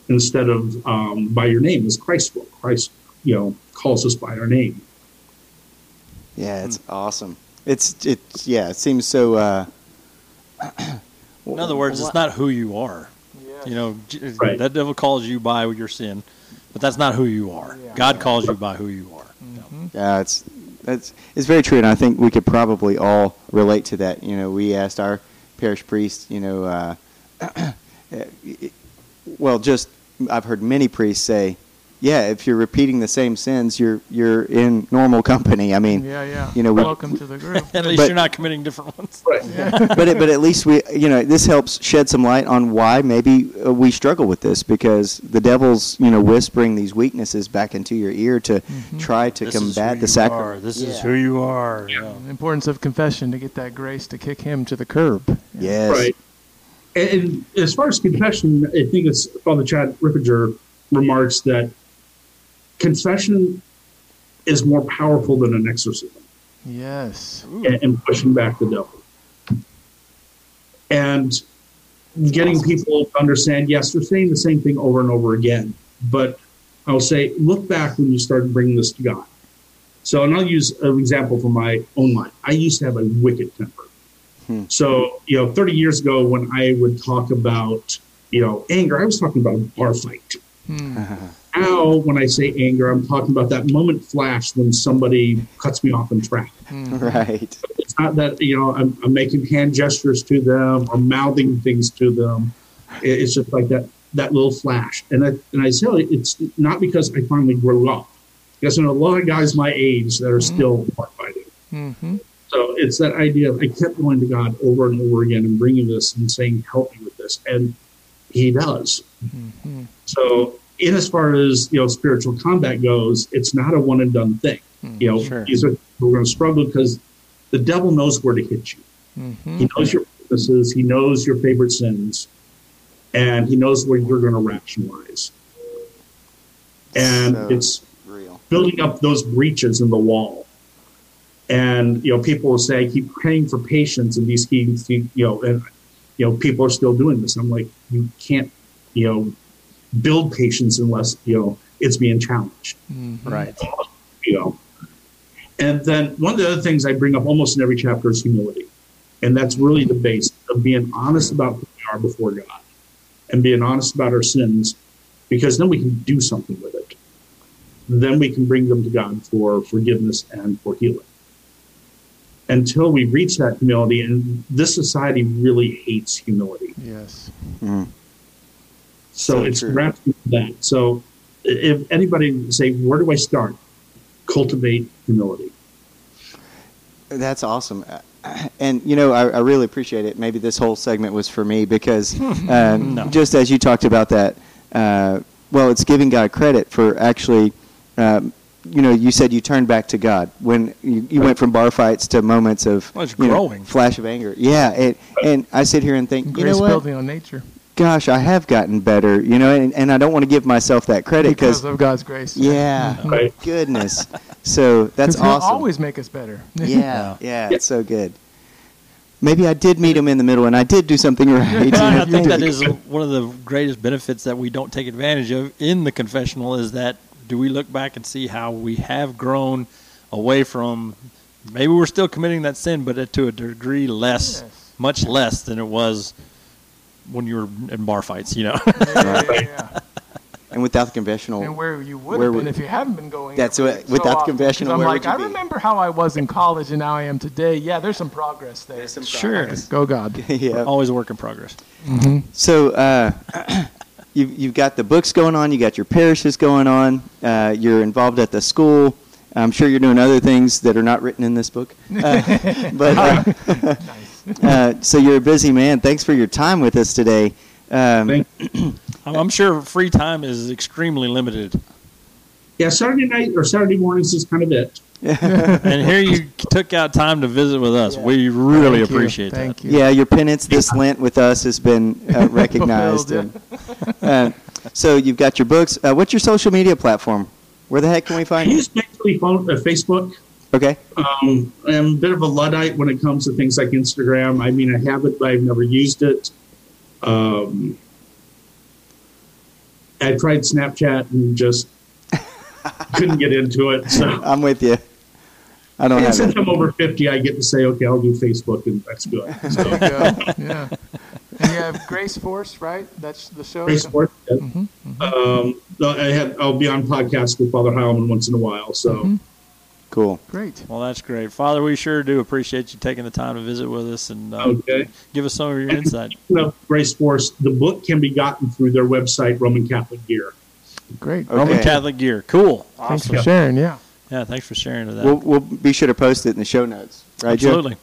instead of um, by your name, as Christ will. Christ, you know, calls us by our name. yeah, it's awesome. It's it's yeah. It seems so. Uh, In other words, it's not who you are. Yeah. You know, Right. that devil calls you by your sin, but that's not who you are. Yeah. God calls you by who you are. Mhm. Yeah, it's that's it's very true, and I think we could probably all relate to that. You know, we asked our parish priest, you know, uh, well, just I've heard many priests say, yeah, if you're repeating the same sins, you're you're in normal company. I mean, Yeah, yeah. you know, we- welcome to the group. At least But- you're not committing different ones. Right. but it, but at least we you know this helps shed some light on why maybe uh, we struggle with this because the devil's you know whispering these weaknesses back into your ear to try to This is combat who the you sacrament. are. This is who you are. Yeah. The importance of confession to get that grace to kick him to the curb. Yes. Right. And, and as far as confession, I think it's Father Chad Ripperger remarks that confession is more powerful than an exorcism. Yes. and, and pushing back the devil. And getting people to understand, yes, they're saying the same thing over and over again. But I'll say, look back when you started bringing this to God. So, and I'll use an example from my own life. I used to have a wicked temper. Hmm. So, you know, 30 years ago when I would talk about, you know, anger, I was talking about a bar fight. Hmm. Now, when I say anger, I'm talking about that moment flash when somebody cuts me off in traffic. Hmm. Right. It's not that, you know, I'm, I'm making hand gestures to them or mouthing things to them. It's just like that, that little flash. And I, and I say oh, it's not because I finally grew up. Because I know a lot of guys my age that are hmm. still bar fighting. Mm-hmm. So it's that idea of I kept going to God over and over again and bringing this and saying, help me with this. And he does. Mm-hmm. So in as far as, you know, spiritual combat goes, it's not a one and done thing. You know, Sure. these are, we're going to struggle because the devil knows where to hit you. Mm-hmm. He knows your weaknesses. He knows your favorite sins. And he knows where you're going to rationalize. And So it's real. building up those breaches in the wall. And you know, people will say, "I keep praying for patience," and these keys, you know, and you know, people are still doing this. I'm like, you can't, you know, build patience unless you know it's being challenged. Mm-hmm. Right. You know, and then one of the other things I bring up almost in every chapter is humility, and that's really the base of being honest about who we are before God, and being honest about our sins, because then we can do something with it then we can bring them to God for forgiveness and for healing. Until we reach that humility, and this society really hates humility. Yes. Mm-hmm. So, So it's true. grasping that. So if anybody say, where do I start? Cultivate humility. That's awesome. Uh, And, you know, I, I really appreciate it. Maybe this whole segment was for me because um, No. just as you talked about that, uh, well, it's giving God credit for actually, um, you know, you said you turned back to God when you, you went from bar fights to moments of Well, it's you know, growing. flash of anger. Yeah. It, and I sit here and think, you know what? building on nature Gosh, I have gotten better, you know, and, and I don't want to give myself that credit because because, of God's grace. yeah, Right. goodness. So that's he'll awesome. always make us better. Yeah, yeah, it's so good. Maybe I did meet him in the middle, and I did do something right. I think that is one of the greatest benefits that we don't take advantage of in the confessional is that do we look back and see how we have grown away from maybe we're still committing that sin, but to a degree less, Yes. much less than it was when you were in bar fights, you know. Yeah, yeah, yeah. and without the conventional, and where you would Where have been would- if you haven't been going. That's every- what- without the often. 'Cause confessional, I'm where like, would you I be? remember how I was in college and now I am today. Yeah, there's some progress there. sure. Go God. yeah. Always a work in progress. So uh, you've you've got the books going on, you got your parishes going on, uh, you're involved at the school. I'm sure you're doing other things that are not written in this book. Uh, but uh, uh, so you're a busy man. Thanks for your time with us today. Um, I'm, I'm sure free time is extremely limited. Yeah, Saturday night or Saturday mornings is kind of it. And here you took out time to visit with us. We really Thank you. appreciate Thank that. you. Yeah, your penance this Lent with us has been uh, recognized. Fulfilled, and, uh, so you've got your books. Uh, what's your social media platform? Where the heck can we find you? use basically phone, Facebook. Okay. Um, I'm a bit of a luddite when it comes to things like Instagram. I mean, I have it, but I've never used it. Um, I tried Snapchat and just couldn't get into it. So I'm with you. I don't and since it. I'm over 50, I get to say, okay, I'll do Facebook, and that's good. So, There you go. Yeah. And you have Grace Force, right? That's the show. Facebook. yeah. Mm-hmm, Um, I had, I'll be on podcasts with Father Heilman once in a while. So Mm-hmm. Cool. Great. Well, that's great. Father, we sure do appreciate you taking the time to visit with us and uh, okay. give us some of your insight. Well, Grace Force, the book can be gotten through their website, Roman Catholic Gear. Great. Okay. Roman Catholic gear. Cool. Thanks for sharing. Yeah. Yeah, thanks for sharing that. We'll, we'll be sure to post it in the show notes. Right, Absolutely.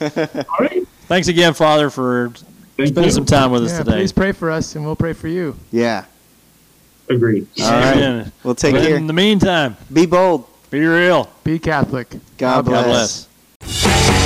All right. Thanks again, Father, for Thank spending you. some time with us today. Please pray for us, and we'll pray for you. Yeah. Agreed. All right. Amen. Well, take But care. In the meantime, Be bold. Be real. Be Catholic. God God bless. bless.